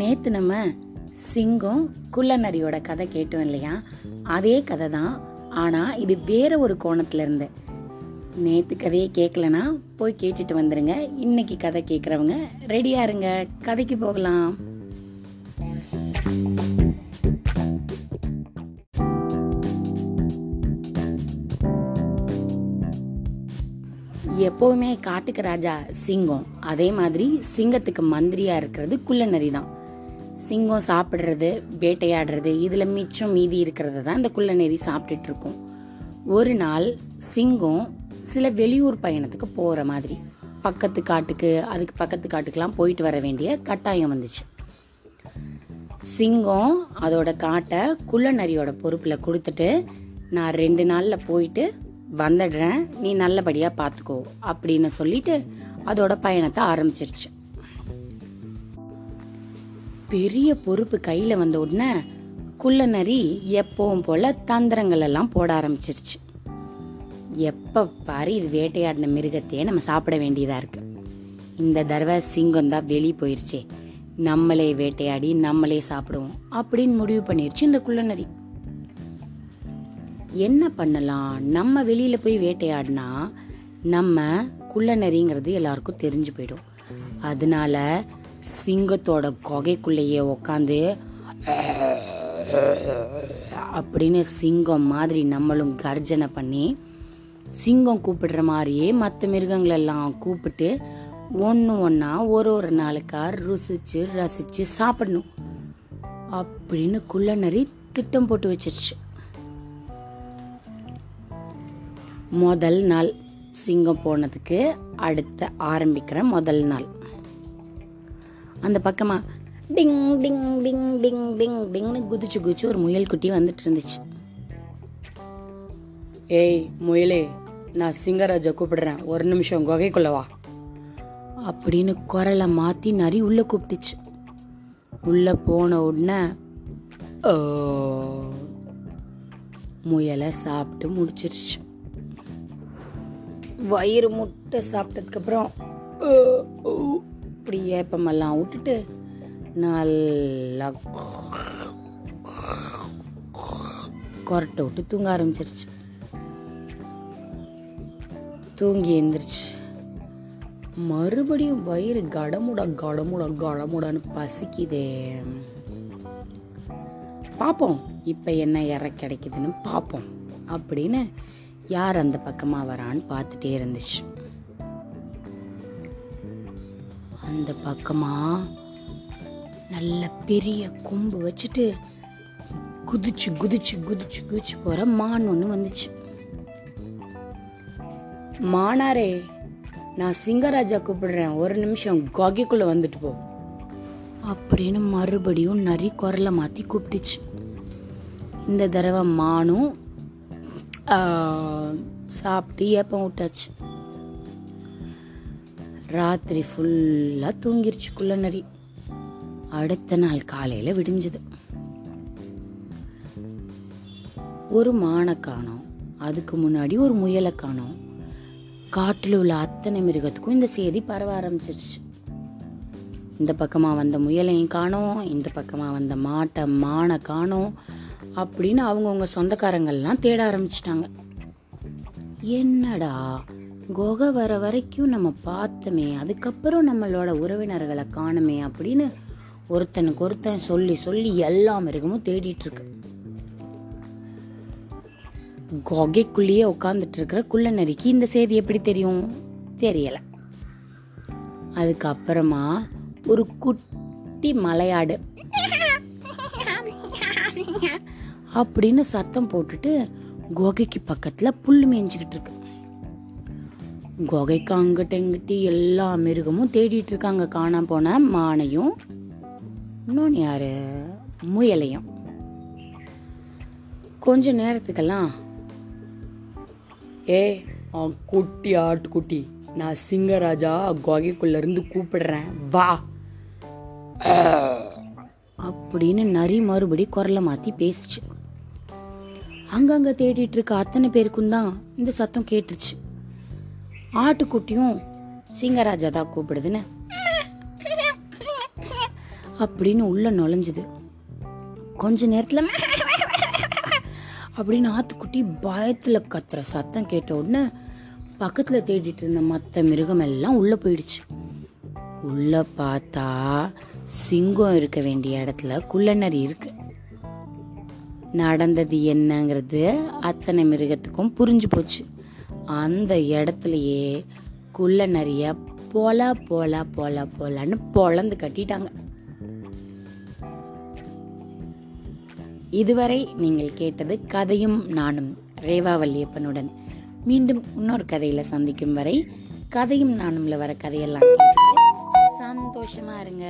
நேற்று நம்ம சிங்கம் குள்ளநரியோட கதை கேட்டோம் இல்லையா? அதே கதை தான் ஆனால் இது வேற ஒரு கோணத்துல இருந்து. நேற்று கதையை கேட்கலனா போய் கேட்டுட்டு வந்துருங்க. இன்னைக்கு கதை கேட்குறவங்க ரெடியா இருங்க. கதைக்கு போகலாம். எப்பவுமே காட்டுக்கு ராஜா சிங்கம். அதே மாதிரி சிங்கத்துக்கு மந்திரியா இருக்கிறது குள்ளநரி தான் சிங்கம் சாப்பிடுறது வேட்டையாடுறது இதில் மிச்சம் மீதி இருக்கிறத தான் இந்த குள்ளநரி சாப்பிட்டுட்டு இருக்கும். ஒரு நாள் சிங்கம் சில வெளியூர் பயணத்துக்கு போகிற மாதிரி பக்கத்து காட்டுக்கு அதுக்கு பக்கத்து காட்டுக்கெலாம் போயிட்டு வர வேண்டிய கட்டாயம் வந்துச்சு. சிங்கம் அதோட காட்டை குள்ளநரியோட பொறுப்பில் கொடுத்துட்டு நான் ரெண்டு நாளில் போயிட்டு வந்துடுறேன் நீ நல்லபடியாக பார்த்துக்கோ அப்படின்னு சொல்லிட்டு அதோட பயணத்தை ஆரம்பிச்சிருச்சு. பெரிய பொறுப்பு கையில வந்த உடனே குள்ளநரி எப்பவும் போல தந்திரங்கள் எல்லாம் போட ஆரம்பிச்சிருச்சு. எப்ப பாரு இது வேட்டையாடின மிருகத்தையே நம்ம சாப்பிட வேண்டியதா இருக்கு. இந்த தடவை சிங்கம் தான் வெளியே போயிருச்சே. நம்மளே வேட்டையாடி நம்மளே சாப்பிடுவோம் அப்படின்னு முடிவு பண்ணிருச்சு இந்த குள்ளநரி. என்ன பண்ணலாம்? நம்ம வெளியில போய் வேட்டையாடினா நம்ம குள்ளநரிங்கிறது எல்லாருக்கும் தெரிஞ்சு போயிடும். அதனால சிங்கத்தோட குகைக்குள்ளேயே உக்காந்து அப்படின்னு சிங்கம் மாதிரி நம்மளும் கர்ஜனை பண்ணி சிங்கம் கூப்பிடுற மாதிரியே மற்ற மிருகங்கள் எல்லாம் கூப்பிட்டு ஒன்று ஒன்றா ஒரு ஒரு நாளுக்கா ருசிச்சு ரசிச்சு சாப்பிடணும் அப்படின்னு குள்ளநரி திட்டம் போட்டு வச்சிருச்சு. முதல் நாள் சிங்கம் போனதுக்கு அடுத்த ஆரம்பிக்கிற முதல் நாள். அந்த பக்கமாக டிங் டிங் டிங் டிங் டிங் டிங்னு குதிச்சு குதிச்சு ஒரு முயல் குட்டி வந்துட்டு இருந்துச்சு. ஏய் முயலே நான் சிங்கராஜா கூப்பிடுறேன். ஒரு நிமிஷம் குகைக்குள்ள வா. அப்படின்னு குரலை மாத்தி நரி உள்ள கூப்பிட்டுச்சு. உள்ள போன உடனே "ஓ." முயலை சாப்பிட்டு முடிச்சிருச்சு. வயிறு முட்டை சாப்பிட்டதுக்கு அப்புறம் இப்படி ஏப்பமெல்லாம் விட்டுட்டு நல்லா கொரட்டை விட்டு தூங்க ஆரம்பிச்சிருச்சு. தூங்கி எந்திரிச்சு. மறுபடியும் வயிறு கடமுடா கடமுடா கடமுடான்னு பசிக்குதே. பார்ப்போம் இப்போ என்ன இற கிடைக்குதுன்னு பார்ப்போம் அப்படின்னு யார் அந்த பக்கமாக வரான்னு பார்த்துட்டே இருந்துச்சு. அந்த பக்கமாக நல்ல பெரிய கொம்பு வச்சுட்டு குதிச்சு குதிச்சு குதிச்சு குதிச்சு போகிற மான் ஒன்று வந்துச்சு. மானாரே நான் சிங்கராஜா கூப்பிடுறேன். ஒரு நிமிஷம் கொகைக்குள்ளே வந்துட்டு போ. அப்படின்னு மறுபடியும் நரி குரலை மாற்றி கூப்பிட்டுச்சு. இந்த தடவை மானும் சாப்பிட்டு ஏப்பம் விட்டாச்சு. ராத்திரி ஃபுல்லாக தூங்கிருச்சு குள்ளநரி அடுத்த நாள் காலையில் விடிஞ்சது. ஒரு மானை காணோம். அதுக்கு முன்னாடி ஒரு முயலை காணோம். காட்டில் உள்ள அத்தனை மிருகத்துக்கும் இந்த செய்தி பரவ ஆரம்பிச்சிருச்சு. இந்த பக்கமாக வந்த முயலையும் காணோம். இந்த பக்கமாக வந்த மாட்டை மானை காணோம் அப்படின்னு அவங்கவுங்க சொந்தக்காரங்கள்லாம் தேட ஆரம்பிச்சிட்டாங்க. என்னடா? குகை வர வரைக்கும் நம்ம பார்த்தோமே அதுக்கப்புறம் நம்மளோட உறவினர்களை காணுமே அப்படின்னு ஒருத்தனுக்கு ஒருத்தன் சொல்லி சொல்லி எல்லா மிருகமும் தேடிட்டு இருக்கு. குகைக்குள்ளேயே உட்காந்துட்டு இருக்கிற குள்ளநரிக்கு இந்த செய்தி எப்படி தெரியும்? தெரியல. அதுக்கப்புறமா ஒரு குட்டி மலையாடு. அப்படின்னு சத்தம் போட்டுட்டு குகைக்கு பக்கத்துல புல் மேய்ஞ்சிக்கிட்டு இருக்கு. குகைக்கு அங்கிட்ட இங்கிட்டு எல்லா மிருகமும் தேடிட்டு இருக்காங்க காணாம போன மானையும் இன்னொன்னு யாரு? முயலையும். கொஞ்ச நேரத்துக்கெல்லாம் ஏய் குட்டி ஆட்டுக்குட்டி நான் சிங்கராஜா குகைக்குள்ள இருந்து கூப்பிடுறேன். வா. அப்படின்னு நரி மறுபடி குரலை மாத்தி பேசிச்சு. அங்கங்க தேடிட்டு இருக்க அத்தனை பேருக்கும் தான் இந்த சத்தம் கேட்டுருச்சு. ஆட்டுக்குட்டியும் சிங்கராஜா தான் கூப்பிடுதுன்னு. அப்படின்னு உள்ள நுழைஞ்சுது. கொஞ்ச நேரத்துல அப்படின்னு ஆத்துக்குட்டி பயத்துல கத்துற சத்தம் கேட்ட உடனே பக்கத்துல தேடிட்டு இருந்த மத்த மிருகம் எல்லாம் உள்ள போயிடுச்சு. உள்ள பார்த்தா சிங்கம் இருக்க வேண்டிய இடத்துல குள்ளநரி இருக்கு. நடந்தது என்னங்கிறது அத்தனை மிருகத்துக்கும் புரிஞ்சு போச்சு. அந்த இடத்துலையே குள்ள நிறைய போல போல போல போலன்னு பொழந்து கட்டிட்டாங்க. இதுவரை நீங்கள் கேட்டது கதையும் நானும் ரேவா வல்லியப்பனுடன். மீண்டும் இன்னொரு கதையில சந்திக்கும் வரை கதையும் நானும்ல வர கதையெல்லாம் சந்தோஷமா இருங்க.